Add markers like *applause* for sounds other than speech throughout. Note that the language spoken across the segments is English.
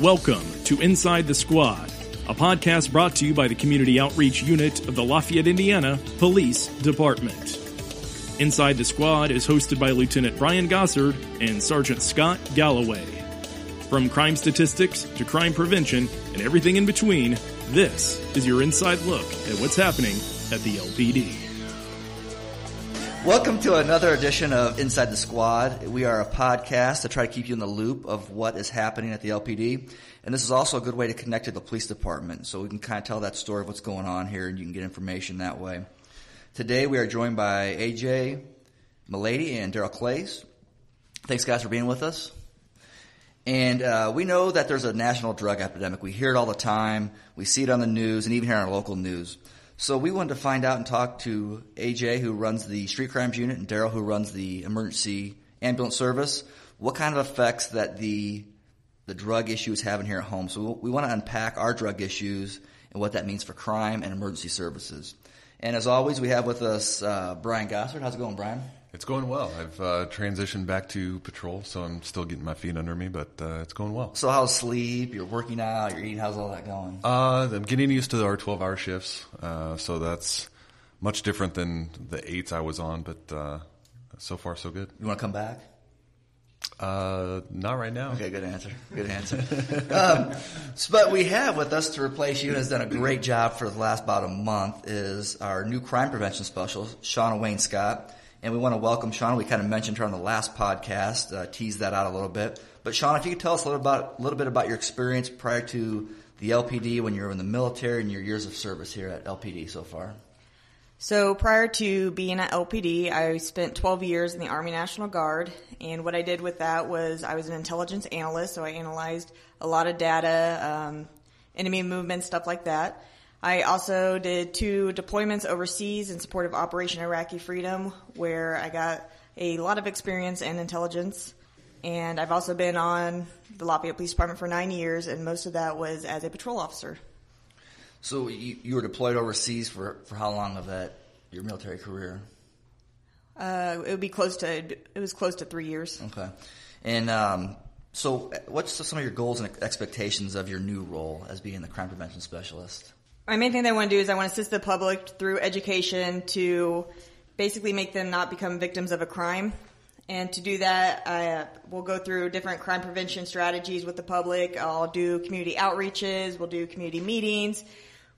Welcome to Inside the Squad, a podcast brought to you by the Community Outreach Unit of the Lafayette, Indiana Police Department. Inside the Squad is hosted by Lieutenant Brian Gossard and Sergeant Scott Galloway. From crime statistics to crime prevention and everything in between, this is your inside look at what's happening at the LPD. Welcome to another edition of Inside the Squad. We are a podcast to try to keep you in the loop of what is happening at the LPD. And this is also a good way to connect to the police department. So we can kind of tell that story of what's going on here and you can get information that way. Today we are joined by AJ Mellady and Darrell Clase. Thanks guys for being with us. And uh, we know that there's a national drug epidemic. We hear it all the time. We see it on the news and even here in our local news. So we wanted to find out and talk to AJ, who runs the street crimes unit, and Darrell, who runs the emergency ambulance service, what kind of effects that the the drug issue is having here at home. So we want to unpack our drug issues and what that means for crime and emergency services. And as always, we have with us uh, Brian Gossard. How's it going, Brian? It's going well. I've uh, transitioned back to patrol, so I'm still getting my feet under me, but uh, it's going well. So how's sleep? You're working out. You're eating. How's all that going? Uh, I'm getting used to our 12 hour shifts, uh, so that's much different than the eights I was on, but uh, so far so good. You want to come back? Uh, not right now. Okay, good answer. Good answer. um, so, but we have with us to replace you and has done a great job for the last about a month is our new crime prevention specialist, Shauna Wayne Scott. And we want to welcome Shauna. We kind of mentioned her on the last podcast, uh, teased that out a little bit. But Shauna, if you could tell us a little about a little bit about your experience prior to the LPD when you were in the military and your years of service here at LPD so far. So prior to being at LPD, I spent 12 years in the Army National Guard, and what I did with that was I was an intelligence analyst, so I analyzed a lot of data, um, enemy movement, stuff like that. I also did two deployments overseas in support of Operation Iraqi Freedom, where I got a lot of experience and intelligence. And I've also been on the Lafayette Police Department for nine years, and most of that was as a patrol officer. So you, you were deployed overseas for, for how long of that your military career? Uh, it would be close to it was close to three years. Okay, and um, so what's some of your goals and expectations of your new role as being the crime prevention specialist? My main thing that I want to do is I want to assist the public through education to basically make them not become victims of a crime. And to do that, I uh, will go through different crime prevention strategies with the public. I'll do community outreaches. We'll do community meetings.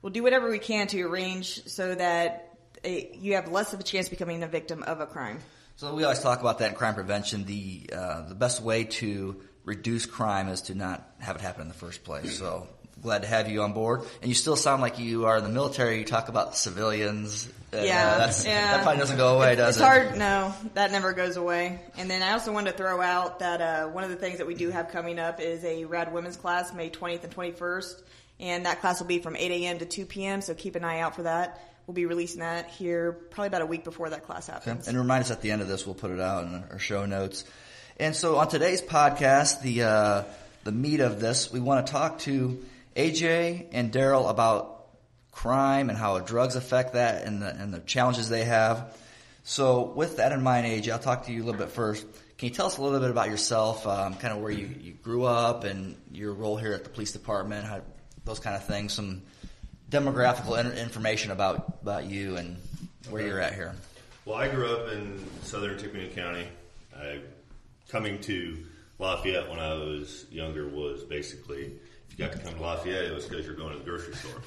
We'll do whatever we can to arrange so that it, you have less of a chance of becoming a victim of a crime. So we always talk about that in crime prevention. The uh, the best way to reduce crime is to not have it happen in the first place. So glad to have you on board. And you still sound like you are in the military. You talk about civilians. Uh, yeah, yeah. That probably doesn't go away, does it's it? It's hard. No, that never goes away. And then I also wanted to throw out that uh, one of the things that we do have coming up is a Rad Women's class, May 20th and 21st. And that class will be from 8 a.m. to 2 p.m. So keep an eye out for that. We'll be releasing that here probably about a week before that class happens. Okay. And remind us at the end of this, we'll put it out in our show notes. And so on today's podcast, the uh, the meat of this, we want to talk to AJ and Darrell about crime and how drugs affect that and the, and the challenges they have. So with that in mind, AJ, I'll talk to you a little bit first. Can you tell us a little bit about yourself, um, kind of where you, you grew up and your role here at the police department, how, those kind of things, some demographical information about, about you and where okay. you're at here. Well, I grew up in southern Tippecanoe County. I, coming to Lafayette when I was younger was basically you got to come to Lafayette, it was because you're going to the grocery store.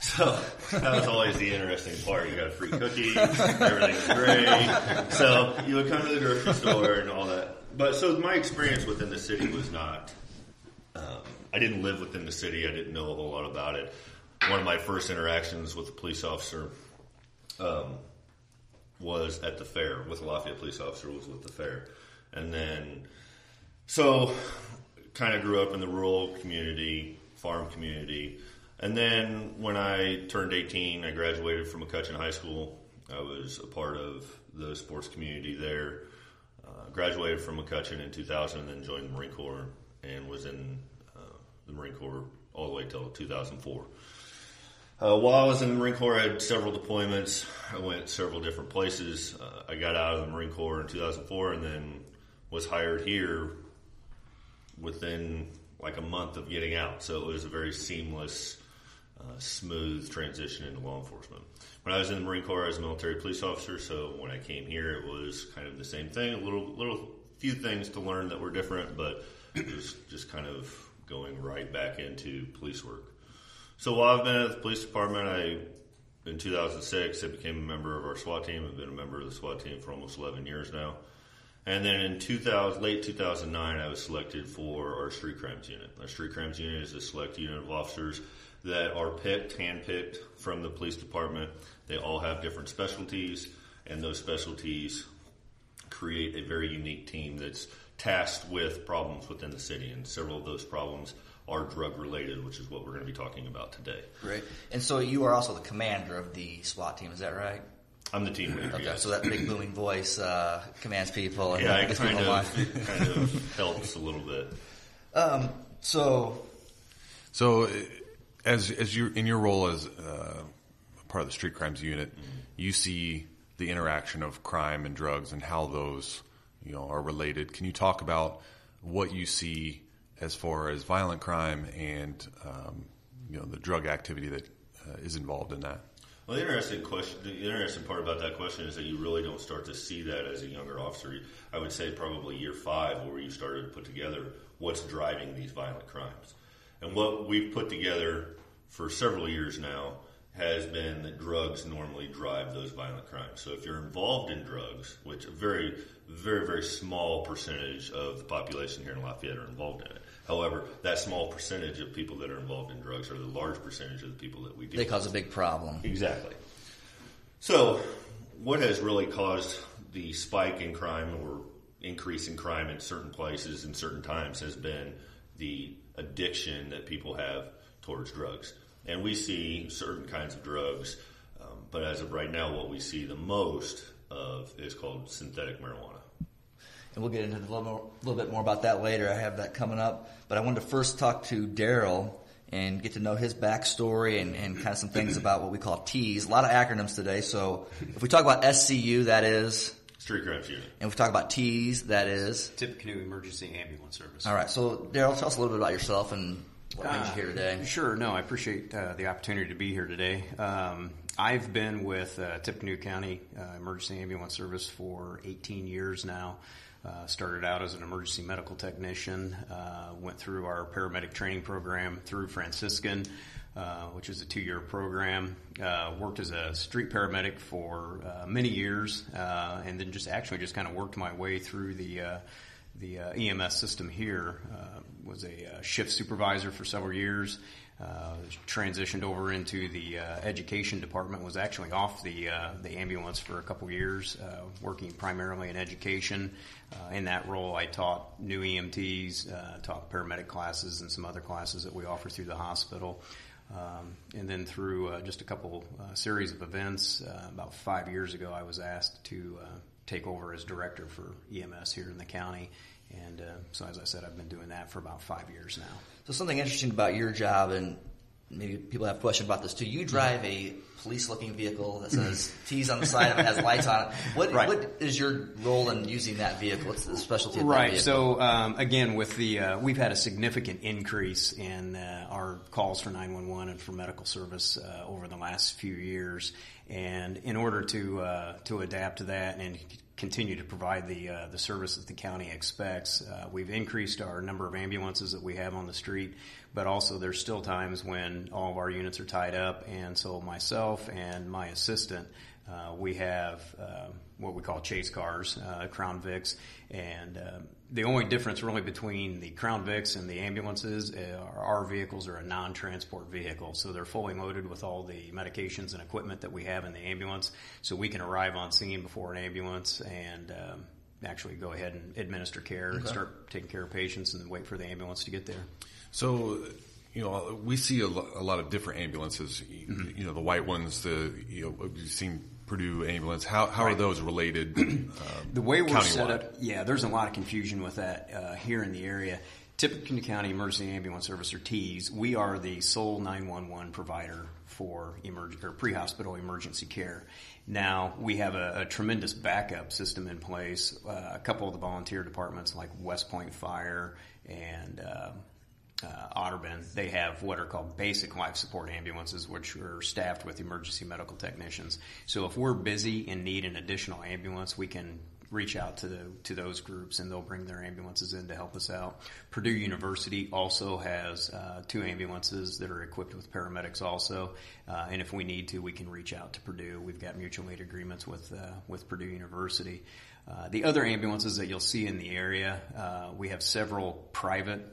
So that was always the interesting part. You got a free cookie, everything's great. So you would come to the grocery store and all that. But so my experience within the city was not. Um, I didn't live within the city. I didn't know a whole lot about it. One of my first interactions with a police officer um, was at the fair with a Lafayette police officer. Was with the fair, and then so kind of grew up in the rural community, farm community. And then when I turned 18, I graduated from McCutcheon High School. I was a part of the sports community there. Uh, graduated from McCutcheon in 2000 and then joined the Marine Corps and was in uh, the Marine Corps all the way till 2004. Uh, while I was in the Marine Corps, I had several deployments. I went several different places. Uh, I got out of the Marine Corps in 2004 and then was hired here within like a month of getting out. So it was a very seamless, uh, smooth transition into law enforcement. When I was in the Marine Corps, I was a military police officer. So when I came here, it was kind of the same thing. A little, little few things to learn that were different, but it was just kind of going right back into police work. So while I've been at the police department, I in 2006 I became a member of our SWAT team. I've been a member of the SWAT team for almost 11 years now. And then in 2000, late 2009, I was selected for our street crimes unit. Our street crimes unit is a select unit of officers that are picked, handpicked from the police department. They all have different specialties, and those specialties create a very unique team that's tasked with problems within the city. And several of those problems are drug related, which is what we're going to be talking about today. Great. And so you are also the commander of the SWAT team, is that right? I'm the team leader. Okay, yes. so that big booming voice uh, commands people. And yeah, it gets kind of, *laughs* kind of helps a little bit. Um, so So, uh, as as you in your role as uh, part of the street crimes unit, you see the interaction of crime and drugs and how those you know are related. Can you talk about what you see as far as violent crime and um, you know the drug activity that uh, is involved in that? Well, the interesting question, the interesting part about that question is that you really don't start to see that as a younger officer. I would say probably year five, where you started to put together what's driving these violent crimes, and what we've put together for several years now has been that drugs normally drive those violent crimes. So if you're involved in drugs, which a very, very, very small percentage of the population here in Lafayette are involved in it. However, that small percentage of people that are involved in drugs are the large percentage of the people that we deal they with. cause a big problem. Exactly. So, what has really caused the spike in crime or increase in crime in certain places and certain times has been the addiction that people have towards drugs. And we see certain kinds of drugs, um, but as of right now, what we see the most of is called synthetic marijuana. And we'll get into a little, more, little bit more about that later. I have that coming up. But I wanted to first talk to Darrell and get to know his backstory and, and kind of some things *clears throat* about what we call TEAS. A lot of acronyms today. So if we talk about SCU, that is, Street crimes unit. and if we talk about TEAS, that is. Tippecanoe Emergency Ambulance Service. All right. So Darrell, tell us a little bit about yourself and what brings you here today. Sure. No, I appreciate uh, the opportunity to be here today. Um, I've been with uh, Tippecanoe County uh, Emergency Ambulance Service for 18 years now. Uh, started out as an emergency medical technician. Uh, went through our paramedic training program through Franciscan, uh, which is a two-year program. Uh, worked as a street paramedic for uh, many years, uh, and then just actually just kind of worked my way through the the EMS system here. Was a shift supervisor for several years. Uh, transitioned over into the uh, education department. Was actually off the uh, the ambulance for a couple years, uh, working primarily in education. Uh, in that role, I taught new EMTs, taught paramedic classes, and some other classes that we offer through the hospital. Um, and then through just a couple series of events, about five years ago, I was asked to take over as director for EMS here in the county. And uh, so, as I said, I've been doing that for about five years now. So something interesting about your job, and maybe people have questions about this too. You drive a police-looking vehicle that says TEAS on the side of it, has lights on it. What, Right. what is your role in using that vehicle? What's the specialty of that Right. vehicle? So um, again, with the uh, we've had a significant increase in uh, our calls for 911 and for medical service uh, over the last few years, and in order to uh, to adapt to that and continue to provide the uh, the service that the county expects, uh, we've increased our number of ambulances that we have on the street. But also, there's still times when all of our units are tied up, and so myself and my assistant. Uh, we have uh, what we call chase cars, uh, Crown Vics, and uh, the only difference really between the Crown Vics and the ambulances are our vehicles are a non-transport vehicle, so they're fully loaded with all the medications and equipment that we have in the ambulance, so we can arrive on scene before an ambulance and um, actually go ahead and administer care and start taking care of patients and then wait for the ambulance to get there. So, you know, we see a, lo- a lot of different ambulances. You, Mm-hmm. you know, the white ones. The you know, you've seen Purdue ambulance. How how are those related? *clears throat* Um, The way we're set up, yeah, there's a lot of confusion with that uh, here in the area. Tippecanoe County Emergency Ambulance Service, or TEAS, we are the sole 911 provider for emerg- or pre-hospital emergency care. Now we have a, a tremendous backup system in place. Uh, a couple of the volunteer departments, like West Point Fire and uh, uh, they have what are called basic life support ambulances, which are staffed with emergency medical technicians. So if we're busy and need an additional ambulance, we can reach out to the, to those groups and they'll bring their ambulances in to help us out. Purdue University also has uh, two ambulances that are equipped with paramedics also, uh, and if we need to, we can reach out to Purdue. We've got mutual aid agreements with uh, with Purdue University. Uh, the other ambulances that you'll see in the area, uh, we have several private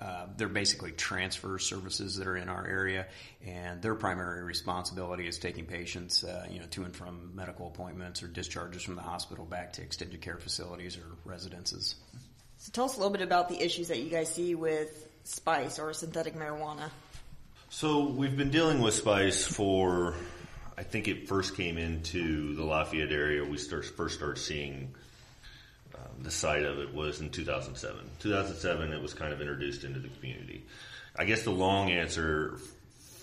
uh, they're basically transfer services that are in our area, and their primary responsibility is taking patients, uh, you know, to and from medical appointments or discharges from the hospital back to extended care facilities or residences. So tell us a little bit about the issues that you guys see with spice or synthetic marijuana. So we've been dealing with spice for, I think it first came into the Lafayette area. We start, first started seeing um, the site of it was in 2007. 2007, it was kind of introduced into the community. I guess the long answer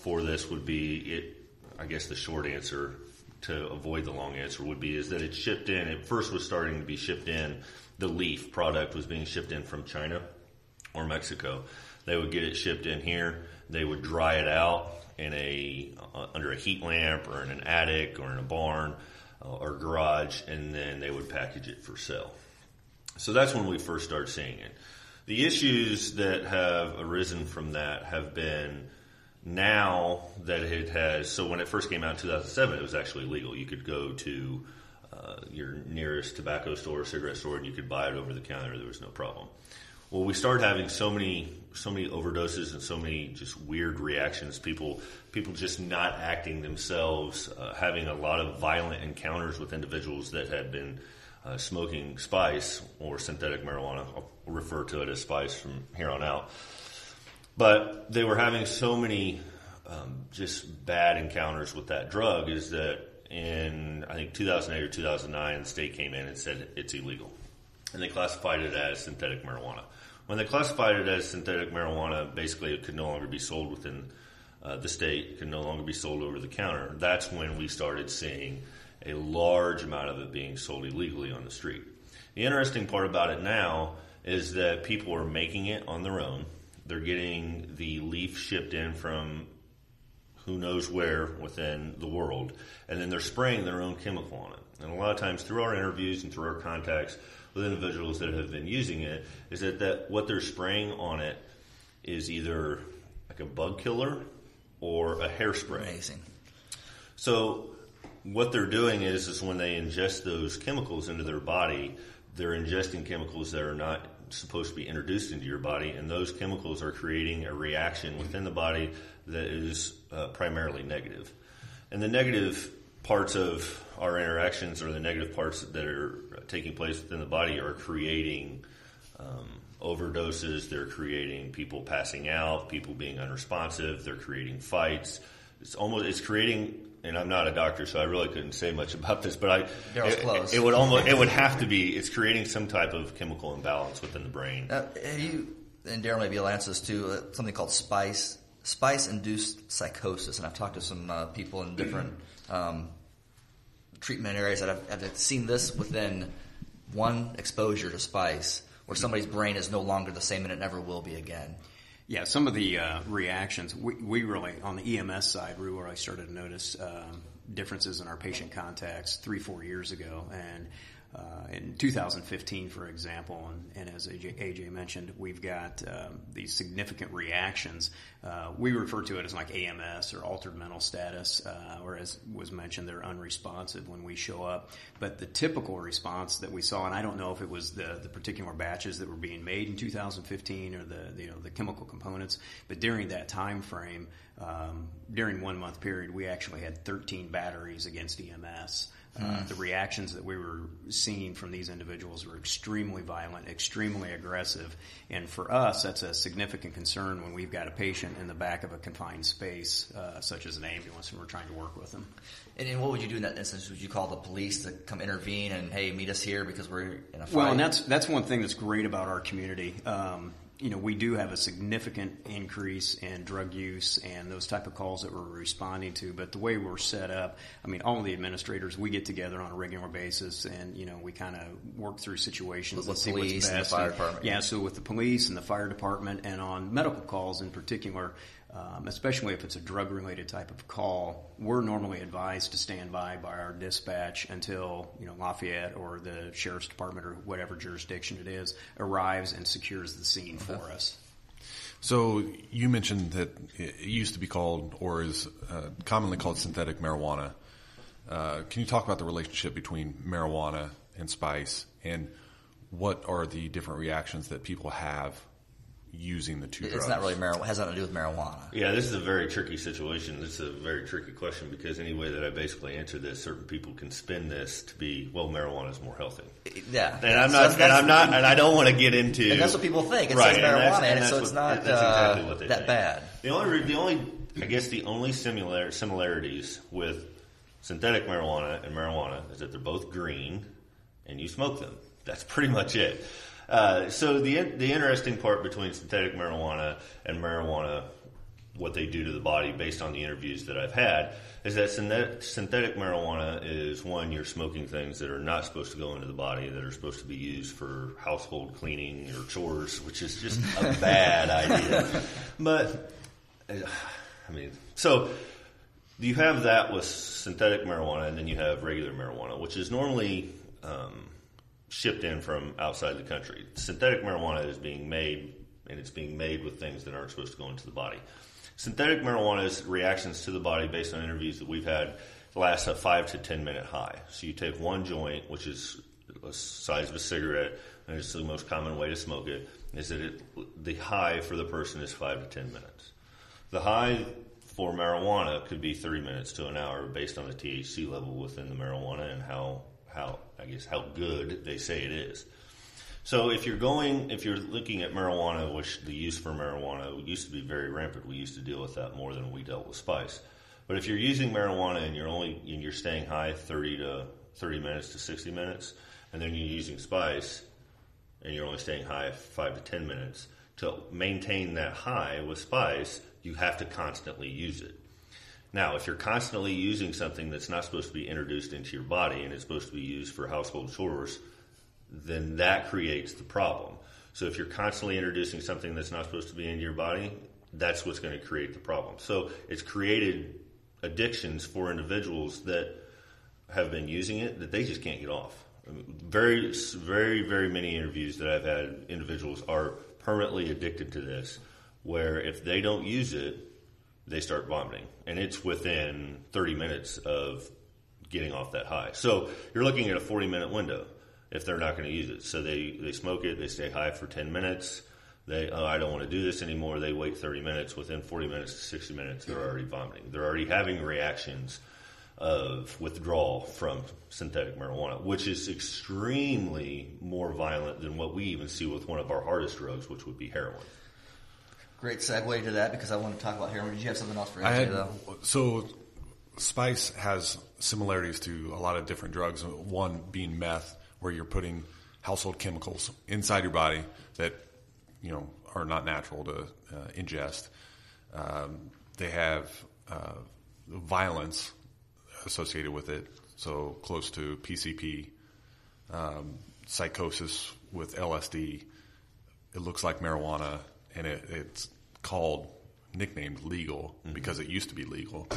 for this would be it. I guess the short answer to avoid the long answer would be is that it shipped in. It first was starting to be shipped in. The leaf product was being shipped in from China or Mexico. They would get it shipped in here. They would dry it out in a uh, under a heat lamp or in an attic or in a barn uh, or garage, and then they would package it for sale. So that's when we first started seeing it. The issues that have arisen from that have been now that it has. So when it first came out in 2007, it was actually legal. You could go to uh, your nearest tobacco store or cigarette store and you could buy it over the counter. There was no problem. Well, we started having so many, so many overdoses and so many just weird reactions. People, people just not acting themselves, uh, having a lot of violent encounters with individuals that had been uh, smoking spice or synthetic marijuana. I'll refer to it as spice from here on out. But they were having so many um, just bad encounters with that drug is that in I think 2008 or 2009, the state came in and said it's illegal, and they classified it as synthetic marijuana. When they classified it as synthetic marijuana, basically it could no longer be sold within uh, the state, it could no longer be sold over the counter. That's when we started seeing a large amount of it being sold illegally on the street. The interesting part about it now is that people are making it on their own. They're getting the leaf shipped in from who knows where within the world, and then they're spraying their own chemical on it. And a lot of times, through our interviews and through our contacts with individuals that have been using it, is that, that what they're spraying on it is either like a bug killer or a hairspray. Amazing. So what they're doing is is when they ingest those chemicals into their body, they're ingesting chemicals that are not supposed to be introduced into your body, and those chemicals are creating a reaction within the body that is uh, primarily negative. And the negative parts of our interactions, or the negative parts that are taking place within the body, are creating um, overdoses. They're creating people passing out, people being unresponsive. They're creating fights. It's almost it's creating and I'm not a doctor, so I really couldn't say much about this. But I, it, it, it, would almost, it would have to be. It's creating some type of chemical imbalance within the brain. Now, you and Darren maybe will answer this too. Uh, something called spice, spice-induced psychosis, and I've talked to some uh, people in different *clears throat* um, treatment areas that have, have seen this within one exposure to spice, where somebody's brain is no longer the same and it never will be again. Yeah, some of the uh, reactions we, we really on the EMS side we really started to notice um, differences in our patient contacts three four years ago, and uh, in 2015, for example, and, and as AJ, AJ, mentioned, we've got um, these significant reactions. Uh, we refer to it as like AMS or altered mental status, uh, or as was mentioned, they're unresponsive when we show up. But the typical response that we saw, and I don't know if it was the, the particular batches that were being made in 2015 or the, the you know the chemical components, but during that time frame, um, during one month period, we actually had 13 batteries against EMS. Uh, the reactions that we were seeing from these individuals were extremely violent, extremely aggressive, and for us, that's a significant concern when we've got a patient in the back of a confined space, uh, such as an ambulance, and we're trying to work with them. And, and, what would you do in that instance? Would you call the police to come intervene and hey, meet us here because we're in a fight? Well, and that's that's one thing that's great about our community. Um, you know, we do have a significant increase in drug use and those type of calls that we're responding to. But the way we're set up, I mean, all the administrators, we get together on a regular basis and, you know, we kind of work through situations With and see police what's and the best. fire department. Yeah, so with the police and the fire department and on medical calls in particular, um, especially if it's a drug related type of call, we're normally advised to stand by by our dispatch until, you know, Lafayette or the sheriff's department or whatever jurisdiction it is arrives and secures the scene for us. So you mentioned that it used to be called, or is uh, commonly called, synthetic marijuana. Uh, can you talk about the relationship between marijuana and spice, and what are the different reactions that people have using the two It's drugs? not really marijuana. Has nothing to do with marijuana. Yeah, this is a very tricky situation. This is a very tricky question because any way that I basically answer this, certain people can spin this to be, well, marijuana is more healthy. Yeah, And I'm So not, that's- and I'm not, and I don't want to get into. And that's what people think. It Right, says and that's- marijuana, and, and so that's it's what- not that's uh, exactly what they that think. bad. The only, the only, I guess, the only similar similarities with synthetic marijuana and marijuana is that they're both green, and you smoke them. That's pretty much it. Uh, so the the interesting part between synthetic marijuana and marijuana, what they do to the body, based on the interviews that I've had, is that synthetic, synthetic marijuana is one you're smoking things that are not supposed to go into the body, that are supposed to be used for household cleaning or chores, which is just a *laughs* bad idea. But I mean, so you have that with synthetic marijuana, and then you have regular marijuana, which is normally um, shipped in from outside the country. Synthetic marijuana is being made, and it's being made with things that aren't supposed to go into the body. Synthetic marijuana's reactions to the body, based on interviews that we've had, last a five to ten minute high. So you take one joint, which is the size of a cigarette, and it's the most common way to smoke it. Is that it, the high for the person is five to ten minutes. The high for marijuana could be 30 minutes to an hour based on the THC level within the marijuana and how, how, I guess, how good they say it is. So if you're going, if you're looking at marijuana, which the use for marijuana used to be very rampant, we used to deal with that more than we dealt with spice. But if you're using marijuana and you're only, and you're staying high 30 to 30 minutes to 60 minutes, and then you're using spice, and you're only staying high five to ten minutes, to maintain that high with spice, you have to constantly use it. Now, if you're constantly using something that's not supposed to be introduced into your body and it's supposed to be used for household chores, then that creates the problem. So if you're constantly introducing something that's not supposed to be in your body, that's what's going to create the problem. So it's created addictions for individuals that have been using it that they just can't get off. Very, very, very many interviews that I've had, individuals are permanently addicted to this, where if they don't use it, they start vomiting, and it's within 30 minutes of getting off that high. So you're looking at a 40 minute window if they're not going to use it. So they, they smoke it, they stay high for 10 minutes. They, oh, I don't want to do this anymore. They wait 30 minutes. Within 40 minutes to 60 minutes, they're already vomiting. They're already having reactions of withdrawal from synthetic marijuana, which is extremely more violent than what we even see with one of our hardest drugs, which would be heroin. Great segue to that because I want to talk about heroin. Did you have something else for I AJ had though? so spice has similarities to a lot of different drugs. One being meth, where you're putting household chemicals inside your body that you know are not natural to uh, ingest. Um, they have uh, violence associated with it, so close to PCP, um, psychosis with LSD. It looks like marijuana, and it, it's called nicknamed legal because it used to be legal.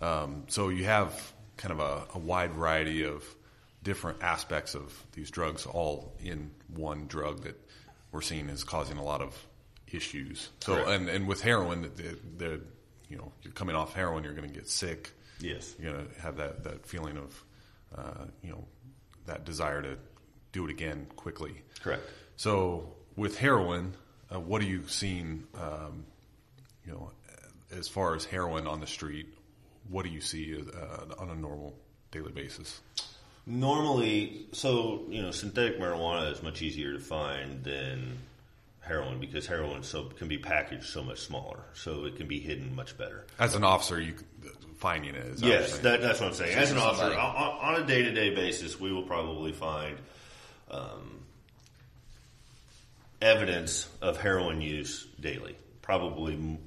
Um, so you have kind of a, a wide variety of different aspects of these drugs all in one drug that we're seeing is causing a lot of issues. So Correct. and, and with heroin, the, the you know you're coming off heroin, you're going to get sick. Yes. You're going to have that, that feeling of uh, you know that desire to do it again quickly. Correct. So with heroin, uh, what are you seeing? Um, you know, as far as heroin on the street, what do you see uh, on a normal daily basis? Normally, so you know, synthetic marijuana is much easier to find than heroin because heroin so can be packaged so much smaller, so it can be hidden much better. As an officer, you finding it. Is that Yes, that, that's what I'm saying. As an officer, on, on a day to day basis, we will probably find um, evidence of heroin use daily, probably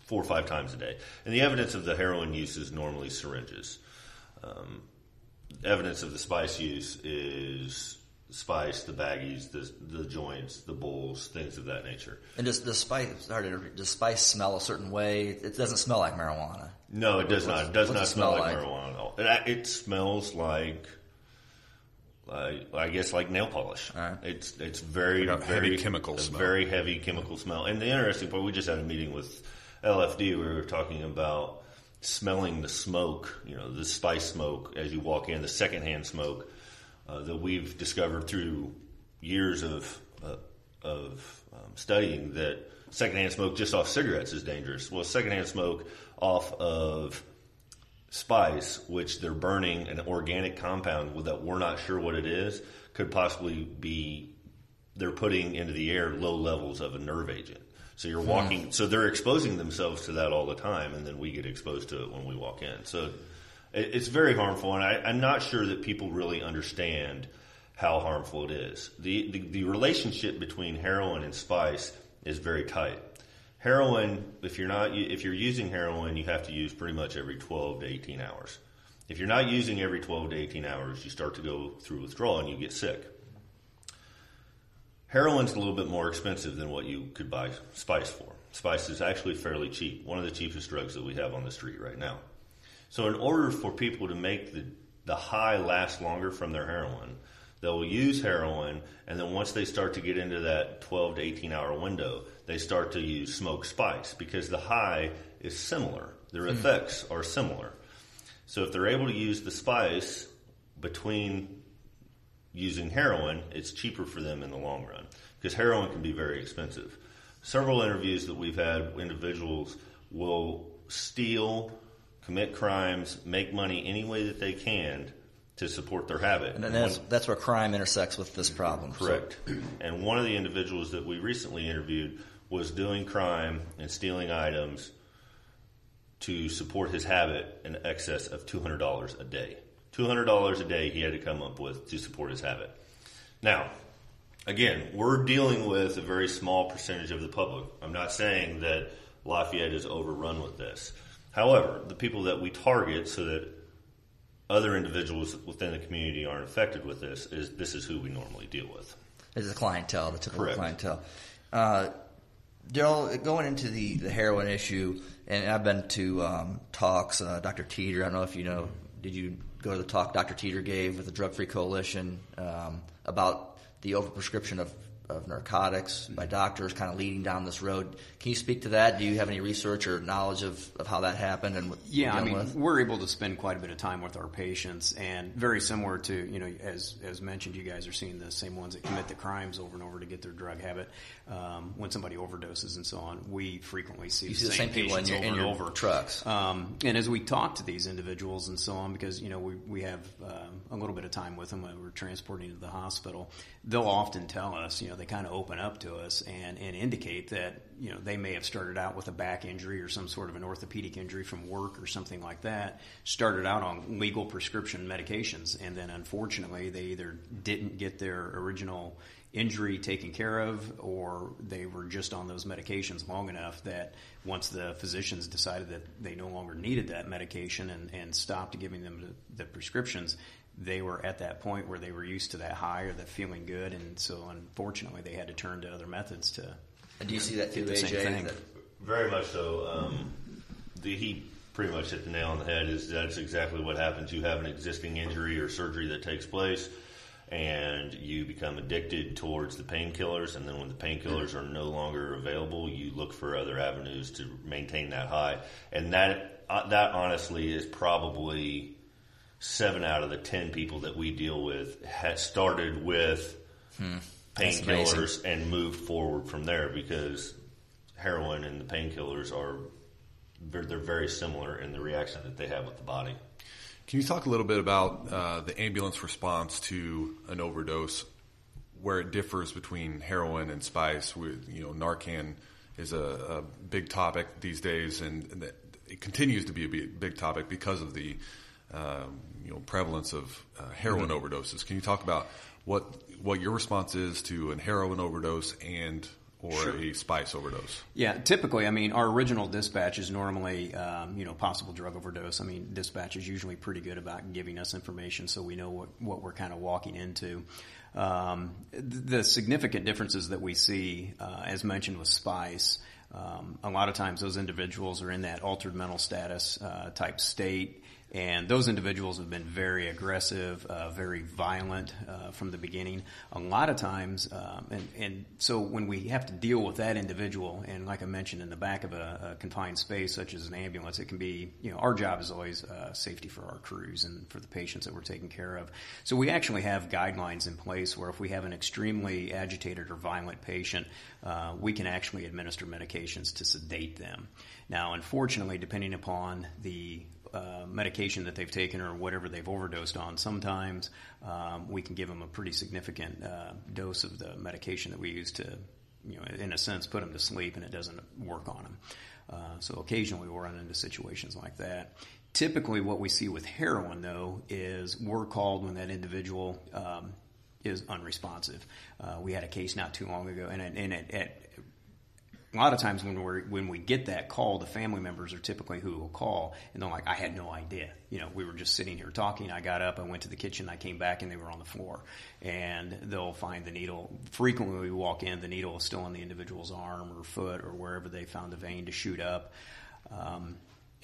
four or five times a day. And the evidence of the heroin use is normally syringes. Um, evidence of the spice use is spice, the baggies, the, the joints, the bowls, things of that nature. And does the spice sorry, does spice smell a certain way? It doesn't smell like marijuana. No, it does not. It does not smell smell like, like? marijuana at all. It, it smells like, like, I guess, like nail polish. It's it's very very heavy chemical smell. Very heavy chemical smell. And the interesting part, we just had a meeting with LFD. Where we were talking about smelling the smoke. You know, the spice smoke as you walk in, the secondhand smoke uh, that we've discovered through years of uh, of um, studying that secondhand smoke just off cigarettes is dangerous. Well, secondhand smoke off of spice, which they're burning an organic compound that we're not sure what it is, could possibly be they're putting into the air low levels of a nerve agent. So you're hmm. walking, so they're exposing themselves to that all the time, and then we get exposed to it when we walk in. So it, it's very harmful, and I, I'm not sure that people really understand how harmful it is. The, the the relationship between heroin and spice is very tight. Heroin, if you're not if you're using heroin, you have to use pretty much every 12 to 18 hours. If you're not using every 12 to 18 hours, you start to go through withdrawal and you get sick. Heroin's a little bit more expensive than what you could buy spice for. Spice is actually fairly cheap, one of the cheapest drugs that we have on the street right now. So, in order for people to make the, the high last longer from their heroin, they'll use heroin, and then once they start to get into that 12 to 18 hour window, they start to use smoked spice because the high is similar. Their hmm. effects are similar. So, if they're able to use the spice between using heroin, it's cheaper for them in the long run because heroin can be very expensive. Several interviews that we've had, individuals will steal, commit crimes, make money any way that they can to support their habit. And then that's, that's where crime intersects with this problem. So- Correct. And one of the individuals that we recently interviewed was doing crime and stealing items to support his habit in excess of $200 a day. $200 a day he had to come up with to support his habit. Now, again, we're dealing with a very small percentage of the public. I'm not saying that Lafayette is overrun with this. However, the people that we target so that other individuals within the community aren't affected with this is this is who we normally deal with. It's a clientele, the typical Correct. clientele. Uh, Darrell, going into the, the heroin issue, and I've been to um, talks. Uh, Dr. Teeter, I don't know if you know, did you go to the talk Dr. Teeter gave with the Drug Free Coalition um, about the overprescription of, of narcotics by doctors, kind of leading down this road? Can you speak to that? Do you have any research or knowledge of, of how that happened and what Yeah, I mean, with? we're able to spend quite a bit of time with our patients, and very similar to you know, as as mentioned, you guys are seeing the same ones that commit the crimes over and over to get their drug habit. Um, when somebody overdoses and so on, we frequently see, the, see the same, same people in your- over in and your over. trucks. Um, and as we talk to these individuals and so on, because you know we we have um, a little bit of time with them when we're transporting to the hospital, they'll often tell us, you know, they kind of open up to us and and indicate that you know they may have started out with a back injury or some sort of an orthopedic injury from work or something like that. Started out on legal prescription medications, and then unfortunately they either didn't get their original injury taken care of, or they were just on those medications long enough that once the physicians decided that they no longer needed that medication and, and stopped giving them the, the prescriptions, they were at that point where they were used to that high or that feeling good, and so unfortunately they had to turn to other methods to. And do you see that too, the AJ? same thing. That- Very much so. Um, the, he pretty much hit the nail on the head. Is that's exactly what happens. You have an existing injury or surgery that takes place, and you become addicted towards the painkillers. And then when the painkillers are no longer available, you look for other avenues to maintain that high. And that uh, that honestly is probably seven out of the ten people that we deal with had started with Hmm. Painkillers and moved forward from there because heroin and the painkillers are they're, they're very similar in the reaction that they have with the body. Can you talk a little bit about uh, the ambulance response to an overdose, where it differs between heroin and spice? With you know, Narcan is a, a big topic these days, and, and it continues to be a big, big topic because of the um, you know prevalence of uh, heroin overdoses. Can you talk about what what your response is to an heroin overdose and or Sure. a spice overdose. Yeah, typically, I mean, our original dispatch is normally, um, you know, possible drug overdose. I mean, dispatch is usually pretty good about giving us information so we know what, what we're kind of walking into. Um, the significant differences that we see, uh, as mentioned with spice, um, a lot of times those individuals are in that altered mental status uh, type state. And those individuals have been very aggressive, uh, very violent uh, from the beginning. A lot of times, um, and, and so when we have to deal with that individual, and like I mentioned, in the back of a, a confined space such as an ambulance, it can be, you know, our job is always uh, safety for our crews and for the patients that we're taking care of. So we actually have guidelines in place where if we have an extremely agitated or violent patient, uh, we can actually administer medications to sedate them. Now, unfortunately, depending upon the uh, medication that they've taken or whatever they've overdosed on. Sometimes um, we can give them a pretty significant uh, dose of the medication that we use to, you know, in a sense, put them to sleep, and it doesn't work on them. Uh, so occasionally we'll run into situations like that. Typically, what we see with heroin, though, is we're called when that individual um, is unresponsive. Uh, we had a case not too long ago, and, it- and it, a lot of times when we when we get that call, the family members are typically who will call, and they're like, "I had no idea. You know, we were just sitting here talking. I got up, I went to the kitchen, I came back, and they were on the floor." And they'll find the needle. Frequently, we walk in, the needle is still in the individual's arm or foot or wherever they found the vein to shoot up. Um,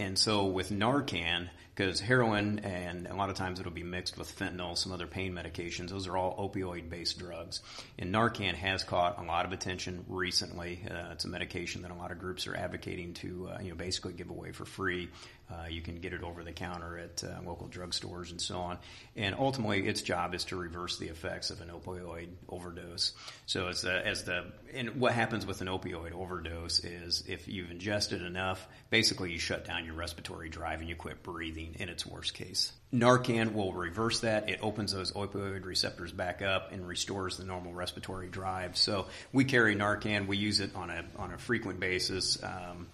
and so with Narcan, because heroin and a lot of times it'll be mixed with fentanyl, some other pain medications, those are all opioid based drugs. And Narcan has caught a lot of attention recently. Uh, it's a medication that a lot of groups are advocating to, uh, you know, basically give away for free. Uh, you can get it over the counter at uh, local drugstores and so on. And ultimately, its job is to reverse the effects of an opioid overdose. So as the, as the, and what happens with an opioid overdose is if you've ingested enough, basically you shut down your respiratory drive and you quit breathing in its worst case. Narcan will reverse that. It opens those opioid receptors back up and restores the normal respiratory drive. So we carry Narcan. We use it on a, on a frequent basis. Um,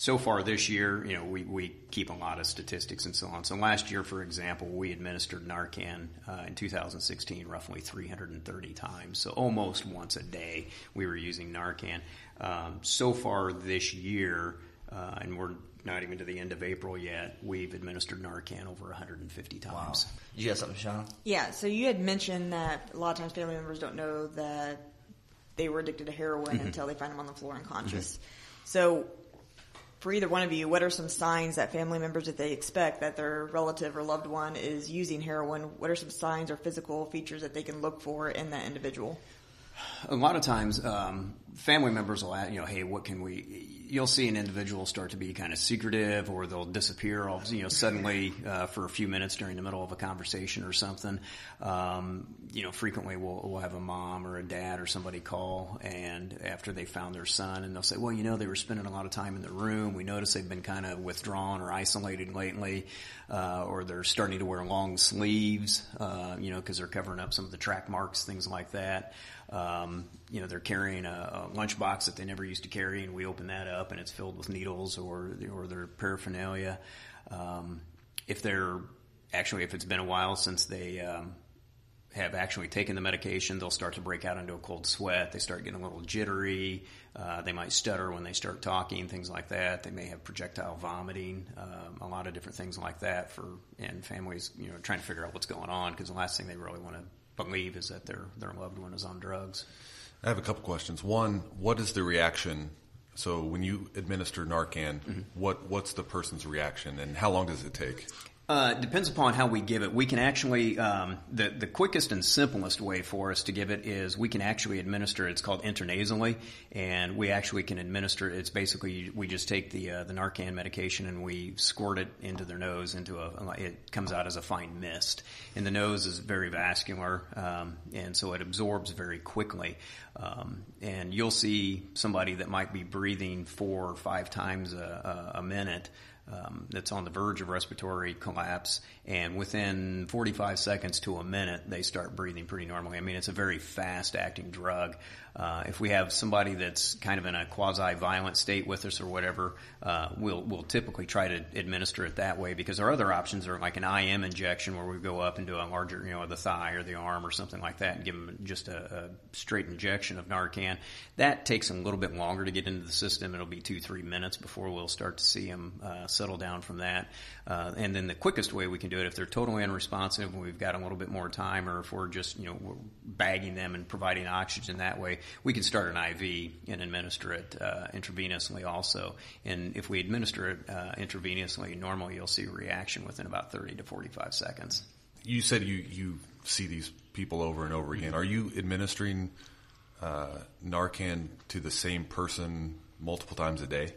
so far this year, you know, we, we keep a lot of statistics and so on. So last year, for example, we administered Narcan uh, in 2016 roughly 330 times. So almost once a day we were using Narcan. Um, so far this year, uh, and we're not even to the end of April yet, we've administered Narcan over 150 times. Did you got something, Sean? Yeah, so you had mentioned that a lot of times family members don't know that they were addicted to heroin until they find them on the floor unconscious. So, for either one of you, what are some signs that family members, if they expect that their relative or loved one is using heroin, what are some signs or physical features that they can look for in that individual? A lot of times um, family members will ask, you know, hey, what can we? You'll see an individual start to be kind of secretive, or they'll disappear, all, you know, suddenly uh, for a few minutes during the middle of a conversation or something. Um, you know, frequently we'll, we'll have a mom or a dad or somebody call, and after they found their son, and they'll say, well, you know, they were spending a lot of time in the room. We noticed they've been kind of withdrawn or isolated lately, uh, or they're starting to wear long sleeves, uh, you know, because they're covering up some of the track marks, things like that. Um, you know, they're carrying a, a lunchbox that they never used to carry, and we open that up, and it's filled with needles or or their paraphernalia. Um, if they're actually, if it's been a while since they um, have actually taken the medication, they'll start to break out into a cold sweat. They start getting a little jittery. Uh, they might stutter when they start talking, things like that. They may have projectile vomiting, um, a lot of different things like that. For and families, you know, trying to figure out what's going on because the last thing they really want to believe is that their their loved one is on drugs. I have a couple questions. One, what is the reaction? So when you administer Narcan, mm-hmm. what what's the person's reaction, and how long does it take? Uh, depends upon how we give it. We can actually um, the the quickest and simplest way for us to give it is we can actually administer. It's called intranasally, and we actually can administer. It's basically we just take the uh, the Narcan medication and we squirt it into their nose into a. It comes out as a fine mist, and the nose is very vascular, um, and so it absorbs very quickly. Um, and you'll see somebody that might be breathing four or five times a, a, a minute um, that's on the verge of respiratory collapse, and within 45 seconds to a minute, they start breathing pretty normally. I mean, it's a very fast acting drug. Uh, if we have somebody that's kind of in a quasi-violent state with us or whatever, uh, we'll we'll typically try to administer it that way because our other options are like an IM injection where we go up and do a larger, you know, the thigh or the arm or something like that and give them just a, a straight injection of Narcan. That takes a little bit longer to get into the system. It'll be two three minutes before we'll start to see them uh, settle down from that. Uh, and then the quickest way we can do it if they're totally unresponsive and we've got a little bit more time, or if we're just you know bagging them and providing oxygen that way we can start an IV and administer it uh, intravenously also. And if we administer it uh, intravenously, normally you'll see a reaction within about 30 to 45 seconds. You said you, you see these people over and over again. Are you administering uh, Narcan to the same person multiple times a day?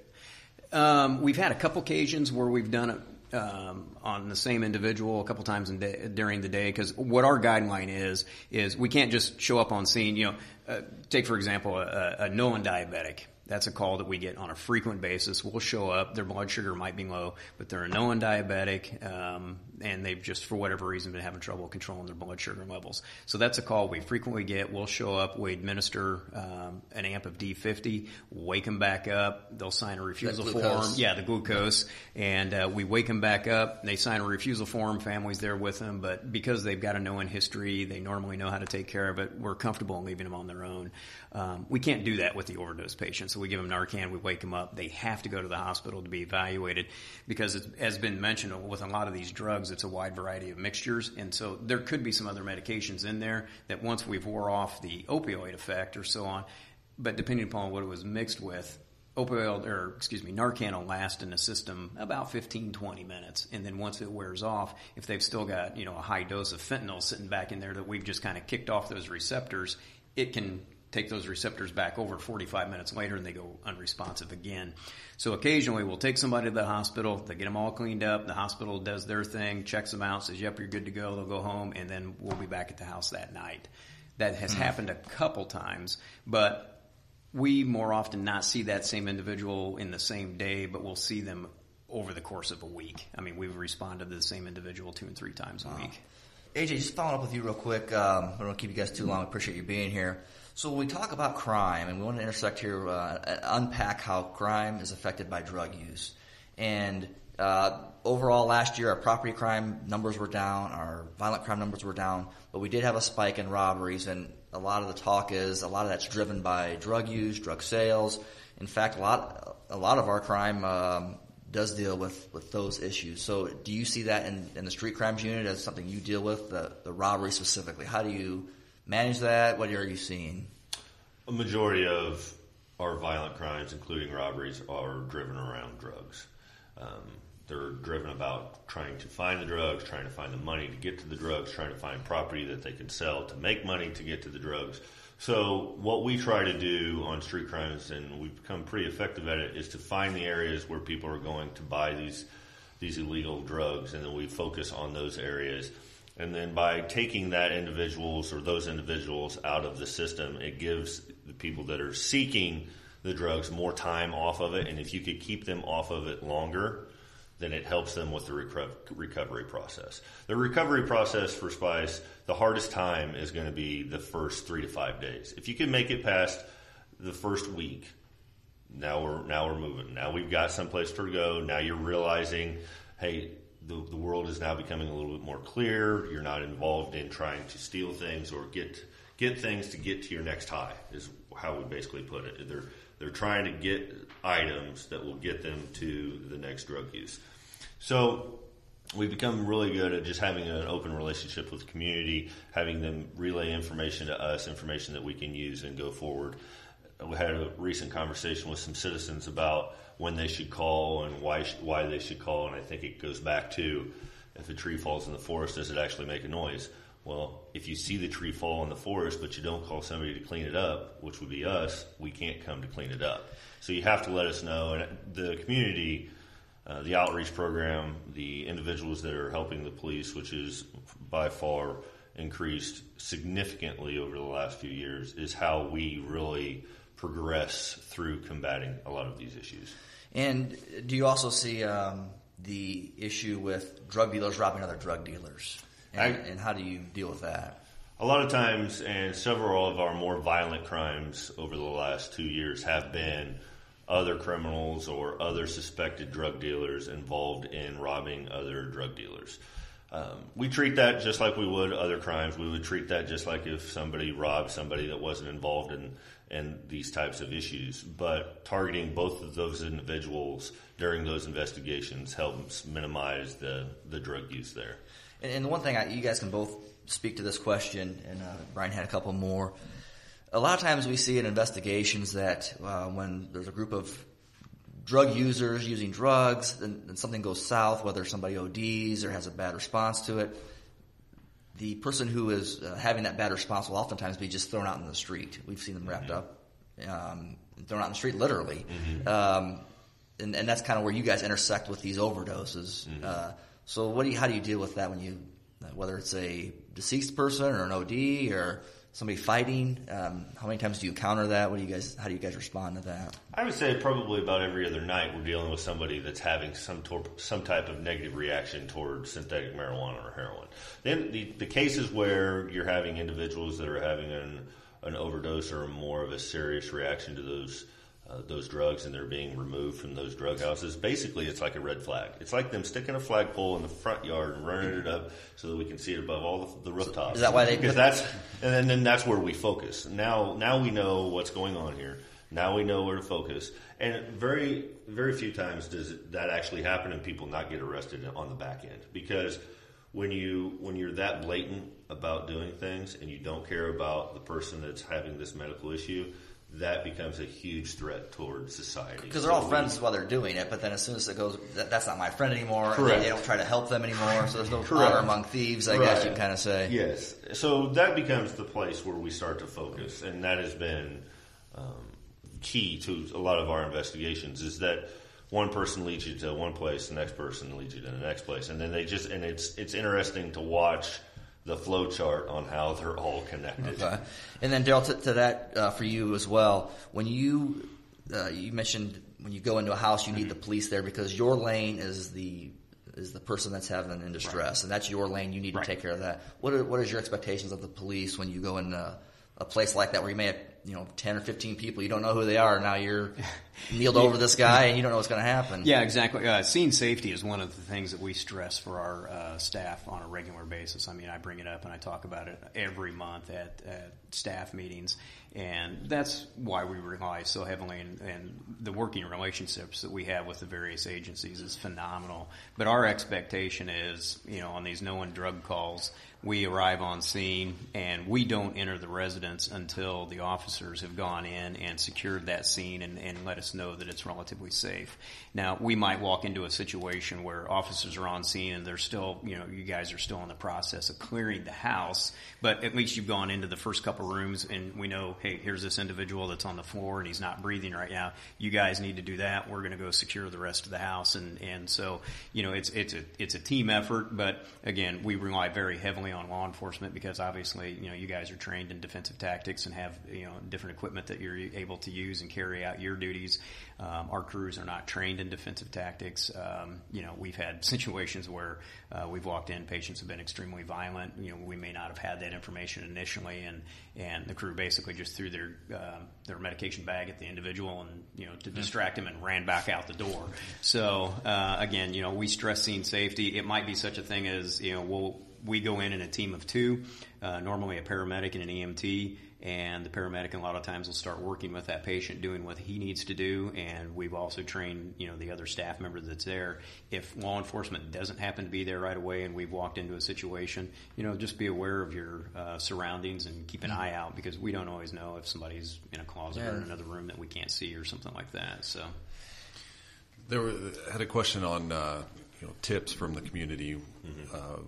Um, we've had a couple occasions where we've done it um, on the same individual a couple times day, during the day because what our guideline is is we can't just show up on scene. You know, uh, take for example a, a known diabetic. That's a call that we get on a frequent basis. We'll show up. Their blood sugar might be low, but they're a known diabetic, um, and they've just for whatever reason been having trouble controlling their blood sugar levels. So that's a call we frequently get. We'll show up. We administer um, an amp of D50, wake them back up. They'll sign a refusal form. Yeah, the glucose, and uh, we wake them back up. They sign a refusal form. Family's there with them, but because they've got a known history, they normally know how to take care of it. We're comfortable in leaving them on their own. Um, we can't do that with the overdose patients. So we give them Narcan, we wake them up. They have to go to the hospital to be evaluated because, it has been mentioned, with a lot of these drugs, it's a wide variety of mixtures, and so there could be some other medications in there that once we've wore off the opioid effect or so on, but depending upon what it was mixed with, opioid or excuse me narcan will last in the system about 15 20 minutes and then once it wears off if they've still got you know a high dose of fentanyl sitting back in there that we've just kind of kicked off those receptors it can take those receptors back over 45 minutes later and they go unresponsive again. So occasionally we'll take somebody to the hospital, they get them all cleaned up, the hospital does their thing, checks them out, says, yep, you're good to go, they'll go home, and then we'll be back at the house that night. That has mm-hmm. happened a couple times, but we more often not see that same individual in the same day, but we'll see them over the course of a week. I mean, we've responded to the same individual two and three times a wow. week. AJ, just following up with you real quick. Um, I don't want to keep you guys too long. I appreciate you being here. So when we talk about crime, and we want to intersect here, uh, unpack how crime is affected by drug use. And uh, overall, last year our property crime numbers were down, our violent crime numbers were down, but we did have a spike in robberies, and a lot of the talk is a lot of that's driven by drug use, drug sales. In fact, a lot a lot of our crime um, does deal with, with those issues. So, do you see that in, in the street crimes unit as something you deal with, the, the robbery specifically? How do you manage that? What are you seeing? A majority of our violent crimes, including robberies, are driven around drugs. Um, they're driven about trying to find the drugs, trying to find the money to get to the drugs, trying to find property that they can sell to make money to get to the drugs. So what we try to do on street crimes, and we've become pretty effective at it, is to find the areas where people are going to buy these these illegal drugs, and then we focus on those areas and then by taking that individuals or those individuals out of the system, it gives the people that are seeking the drugs more time off of it. And if you could keep them off of it longer, then it helps them with the recovery process. The recovery process for spice, the hardest time is going to be the first three to five days. If you can make it past the first week, now we're now we're moving. Now we've got someplace to go. Now you're realizing, hey, the, the world is now becoming a little bit more clear. You're not involved in trying to steal things or get get things to get to your next high. Is how we basically put it. They're they're trying to get items that will get them to the next drug use. So we've become really good at just having an open relationship with the community, having them relay information to us, information that we can use and go forward. We had a recent conversation with some citizens about when they should call and why why they should call. And I think it goes back to if a tree falls in the forest, does it actually make a noise? Well, if you see the tree fall in the forest, but you don't call somebody to clean it up, which would be us, we can't come to clean it up. So you have to let us know. And the community, uh, the outreach program, the individuals that are helping the police, which is by far increased significantly over the last few years, is how we really progress through combating a lot of these issues. And do you also see um, the issue with drug dealers robbing other drug dealers, and, I- and how do you deal with that? A lot of times, and several of our more violent crimes over the last two years have been other criminals or other suspected drug dealers involved in robbing other drug dealers. Um, we treat that just like we would other crimes. We would treat that just like if somebody robbed somebody that wasn't involved in, in these types of issues. But targeting both of those individuals during those investigations helps minimize the, the drug use there. And, and the one thing I, you guys can both speak to this question, and uh, Brian had a couple more. A lot of times we see in investigations that uh, when there's a group of drug users using drugs, and, and something goes south, whether somebody ODs or has a bad response to it, the person who is uh, having that bad response will oftentimes be just thrown out in the street. We've seen them wrapped up, um, thrown out in the street, literally. Um, and, and that's kind of where you guys intersect with these overdoses. Uh, so, what do you, how do you deal with that when you, whether it's a deceased person or an OD or somebody fighting? Um, how many times do you counter that? What do you guys? How do you guys respond to that? I would say probably about every other night we're dealing with somebody that's having some tor- some type of negative reaction toward synthetic marijuana or heroin. Then the, the cases where you're having individuals that are having an, an overdose or more of a serious reaction to those uh, those drugs and they're being removed from those drug houses. Basically, it's like a red flag. It's like them sticking a flagpole in the front yard and running it up so that we can see it above all the, the rooftops. Is that why they Because that's and then, then that's where we focus. Now now we know what's going on here. Now we know where to focus. And very very few times does that actually happen and people not get arrested on the back end because when you when you're that blatant about doing things and you don't care about the person that's having this medical issue, that becomes a huge threat toward society. Because they're all So we- friends while they're doing it, but then as soon as it goes, that, that's not my friend anymore. and Correct. They, don't try to help them anymore, so there's no Correct. honor among thieves. I guess you can kind of say. Yes. So that becomes the place where we start to focus, and that has been um, key to a lot of our investigations. Is that one person leads you to one place, the next person leads you to the next place, and then they just and it's it's interesting to watch the flow chart on how they're all connected. Okay. And then Darrell, to, to that uh, for you as well. When you uh, you mentioned when you go into a house, you need the police there because your lane is the is the person that's having in distress, and that's your lane. You need Right. to take care of that. What are what is your expectations of the police when you go in a, a place like that where you may have you know ten or fifteen people you don't know who they are. Now you're *laughs* kneeled over this guy and you don't know what's going to happen. Yeah, exactly. Uh, scene safety is one of the things that we stress for our uh, staff on a regular basis. I mean, I bring it up and I talk about it every month at, at staff meetings, and that's why we rely so heavily and and the working relationships that we have with the various agencies is phenomenal. But our expectation is, you know, on these known drug calls, we arrive on scene and we don't enter the residence until the officers have gone in and secured that scene and, and let us know that it's relatively safe. Now, we might walk into a situation where officers are on scene and they're still, you know, you guys are still in the process of clearing the house, but at least you've gone into the first couple rooms and we know, hey, here's this individual that's on the floor and he's not breathing right now. You guys need to do that. We're going to go secure the rest of the house. And, and so, you know, it's, it's a, it's a team effort, but again, we rely very heavily on law enforcement because obviously, you know, you guys are trained in defensive tactics and have, you know, different equipment that you're able to use and carry out your duties. Um, our crews are not trained in defensive tactics. Um, you know, we've had *laughs* situations where uh, we've walked in, patients have been extremely violent. You know, we may not have had that information initially, and and the crew basically just threw their um their medication bag at the individual and you know to distract him and ran back out the door. So uh, again, you know, we stress scene safety. It might be such a thing as you know, we'll we go in in a team of two, uh, normally a paramedic and an EMT, and the paramedic a lot of times will start working with that patient, doing what he needs to do, and we've also trained, you know, the other staff member that's there. If law enforcement doesn't happen to be there right away and we've walked into a situation, you know, just be aware of your uh, surroundings and keep an eye out because we don't always know if somebody's in a closet or in another room that we can't see or something like that. So. There were, had a question on uh, you know tips from the community. Uh,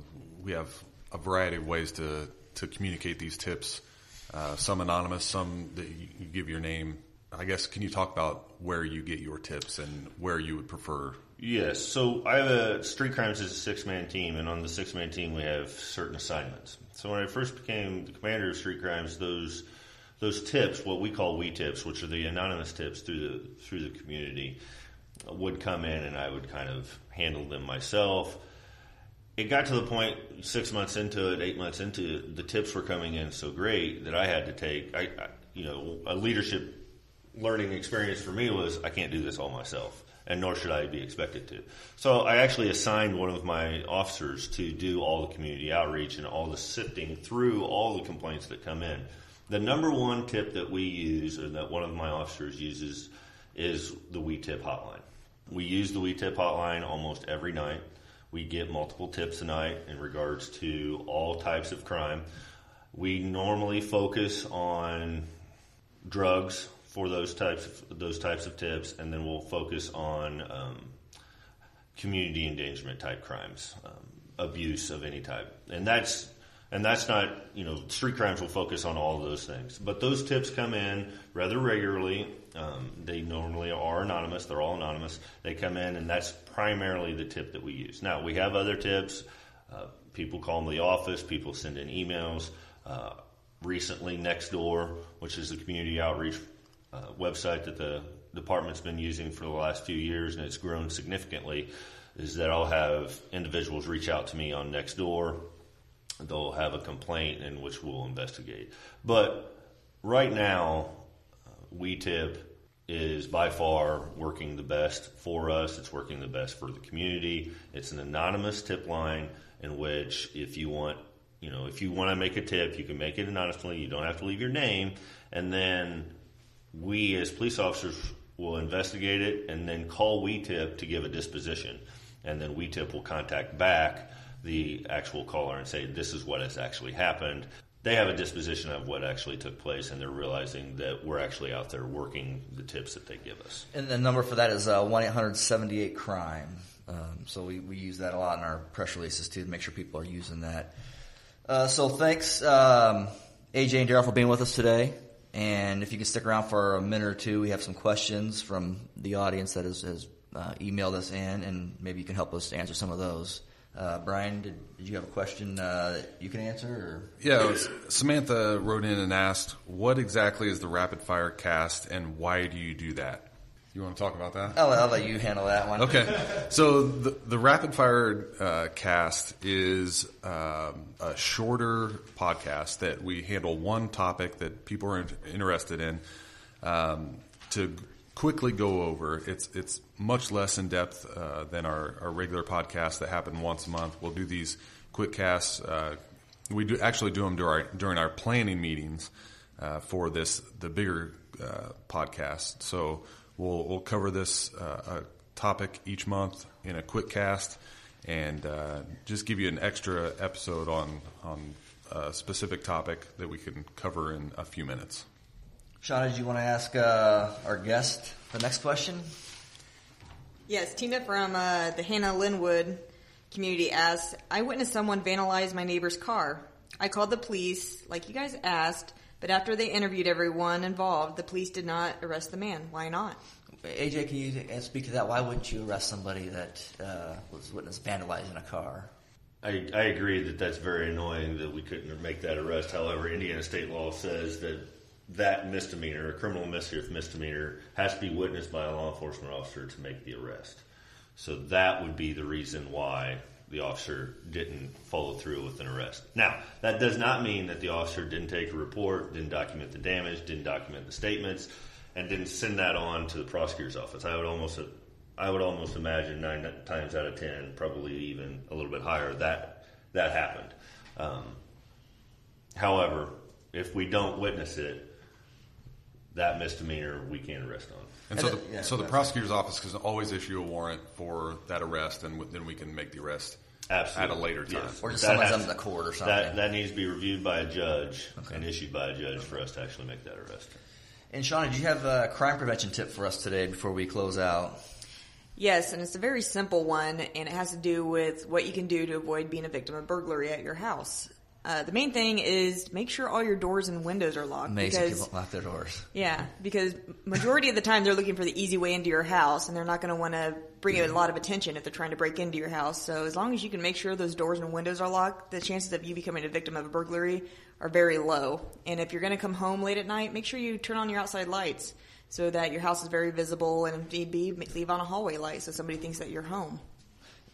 we have a variety of ways to to communicate these tips. Uh, some anonymous, some that you, you give your name. I guess can you talk about where you get your tips and where you would prefer? Yes. So I have a Street Crimes is a six man team, and on the six man team we have certain assignments. So when I first became the commander of Street Crimes, those those tips, what we call we tips, which are the anonymous tips through the through the community, would come in and I would kind of handle them myself. It got to the point six months into it, eight months into it, the tips were coming in so great that I had to take, I, I you know, a leadership learning experience for me was I can't do this all myself and nor should I be expected to. So I actually assigned one of my officers to do all the community outreach and all the sifting through all the complaints that come in. The number one tip that we use, or that one of my officers uses, is the We Tip hotline. We use the We Tip hotline almost every night. We get multiple tips a night in regards to all types of crime. We normally focus on drugs for those types of those types of tips, and then we'll focus on um, community endangerment type crimes, um, abuse of any type, and that's and that's not you know street crimes will focus on all of those things, but those tips come in rather regularly. Um, they normally are anonymous; they're all anonymous. They come in, and that's primarily the tip that we use. Now we have other tips. Uh, people call the office. People send in emails. Uh, recently, Nextdoor, which is the community outreach uh, website that the department's been using for the last few years, and it's grown significantly, is that I'll have individuals reach out to me on Nextdoor. They'll have a complaint in which we'll investigate. But right now, uh, WeTip is by far working the best for us. It's working the best for the community. It's an anonymous tip line in which if you want, you know, if you want to make a tip, you can make it anonymously. You don't have to leave your name. And then we as police officers will investigate it and then call WeTip to give a disposition. And then WeTip will contact back the actual caller and say, this is what has actually happened. They have a disposition of what actually took place, and they're realizing that we're actually out there working the tips that they give us. And the number for that is uh, 1 800 78 crime. Um, so we, we use that a lot in our press releases too to make sure people are using that. Uh, so thanks, um, AJ and Darrell, for being with us today. And if you can stick around for a minute or two, we have some questions from the audience that has, has uh, emailed us in, and maybe you can help us answer some of those. Uh, Brian, did, did, you have a question uh, that you can answer? Or? Yeah, was, Samantha wrote in and asked, "What exactly is the rapid fire cast, and why do you do that?" You want to talk about that? I'll, I'll let you handle that one. Okay. So the, the rapid fire uh, cast is um, a shorter podcast that we handle one topic that people are interested in um, to quickly go over. It's it's much less in depth uh, than our, our regular podcasts that happen once a month. We'll do these quick casts. Uh, we do actually do them during our, during our planning meetings uh, for this the bigger uh, podcast. So We'll, we'll cover this uh, topic each month in a quick cast and uh, just give you an extra episode on, on a specific topic that we can cover in a few minutes. Shauna, did you want to ask our guest the next question? Yes, Tina from uh, the Hannah Linwood community asks, I witnessed someone vandalize my neighbor's car. I called the police, like you guys asked, but after they interviewed everyone involved, the police did not arrest the man. Why not? AJ, can you speak to that? Why wouldn't you arrest somebody that uh, was witnessed vandalizing a car? I, I agree that that's very annoying that we couldn't make that arrest. However, Indiana state law says that that misdemeanor, a criminal mischief misdemeanor, has to be witnessed by a law enforcement officer to make the arrest. So that would be the reason why the officer didn't follow through with an arrest. Now, that does not mean that the officer didn't take a report, didn't document the damage, didn't document the statements, and didn't send that on to the prosecutor's office. I would almost, I would almost imagine nine times out of ten, probably even a little bit higher, that that happened. Um, however, if we don't witness it, that misdemeanor we can't arrest on. And so, the, yeah, so the prosecutor's office can always issue a warrant for that arrest, and then we can make the arrest Absolutely. at a later time. Yes. Or just summons them to the court or something. That, that needs to be reviewed by a judge okay. and issued by a judge for us to actually make that arrest. And Shauna, do you have a crime prevention tip for us today before we close out? Yes, and it's a very simple one, and it has to do with what you can do to avoid being a victim of burglary at your house. Uh, the main thing is make sure all your doors and windows are locked. Amazing because, people lock their doors. Yeah, because majority of the time they're looking for the easy way into your house, and they're not going to want to bring a lot of attention if they're trying to break into your house. So as long as you can make sure those doors and windows are locked, the chances of you becoming a victim of a burglary are very low. And if you're going to come home late at night, make sure you turn on your outside lights so that your house is very visible, and if need be, leave on a hallway light so somebody thinks that you're home.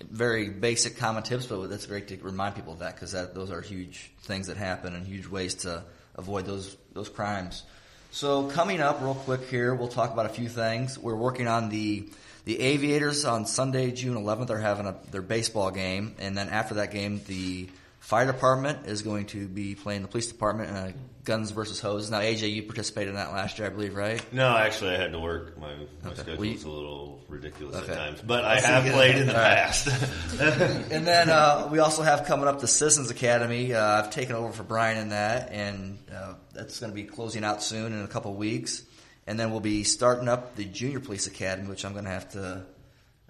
Very basic common tips, but that's great to remind people of that because those are huge things that happen and huge ways to avoid those those crimes. So coming up real quick here, we'll talk about a few things. We're working on the the Aviators on Sunday, June 11th are having a, their baseball game, and then after that game, the fire department is going to be playing the police department in a guns versus hoses. Now, AJ, you participated in that last year, I believe, right? No, actually, I had to work. My, my Okay. schedule Well, was a little ridiculous Okay. at times, but I have played in the right. past. *laughs* And then uh, we also have coming up the Citizens Academy. Uh, I've taken over for Brian in that, and uh, that's going to be closing out soon in a couple weeks. And then we'll be starting up the Junior Police Academy, which I'm going to have to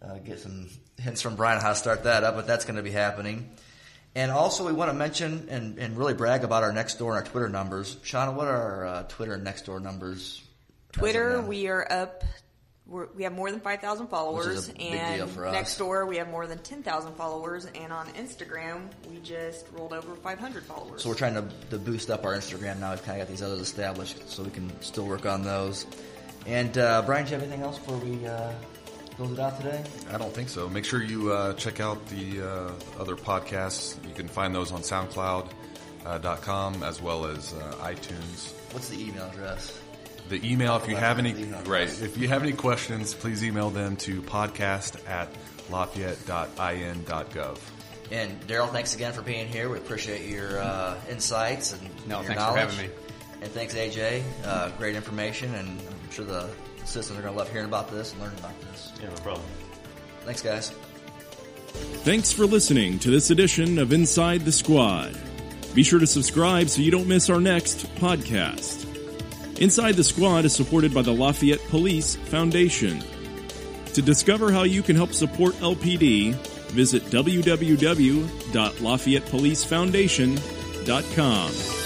uh, get some hints from Brian how to start that up, but that's going to be happening. And also, we want to mention and, and really brag about our Nextdoor and our Twitter numbers. Shauna, what are our uh, Twitter and Nextdoor numbers? Twitter, we are up. We're, we have more than five thousand followers, and deal for us. Nextdoor we have more than ten thousand followers, and on Instagram we just rolled over five hundred followers. So we're trying to, to boost up our Instagram now. We've kind of got these others established, so we can still work on those. And uh, Brian, do you have anything else before we uh, close it out today? I don't think so. Make sure you uh, check out the uh, other podcasts. You can find those on SoundCloud.com as well as uh, iTunes. What's the email address? The email, if you have any, right, if you have any questions, please email them to podcast at lafayette.in.gov. And Darrell, thanks again for being here. We appreciate your uh, insights and No, your thanks for having me. And thanks, AJ. Uh, great information, and I'm sure the citizens are going to love hearing about this and learning about this. yeah, no problem. Thanks, guys. Thanks for listening to this edition of Inside the Squad. Be sure to subscribe so you don't miss our next podcast. Inside the Squad is supported by the Lafayette Police Foundation. To discover how you can help support LPD, visit www.lafayettepolicefoundation.com.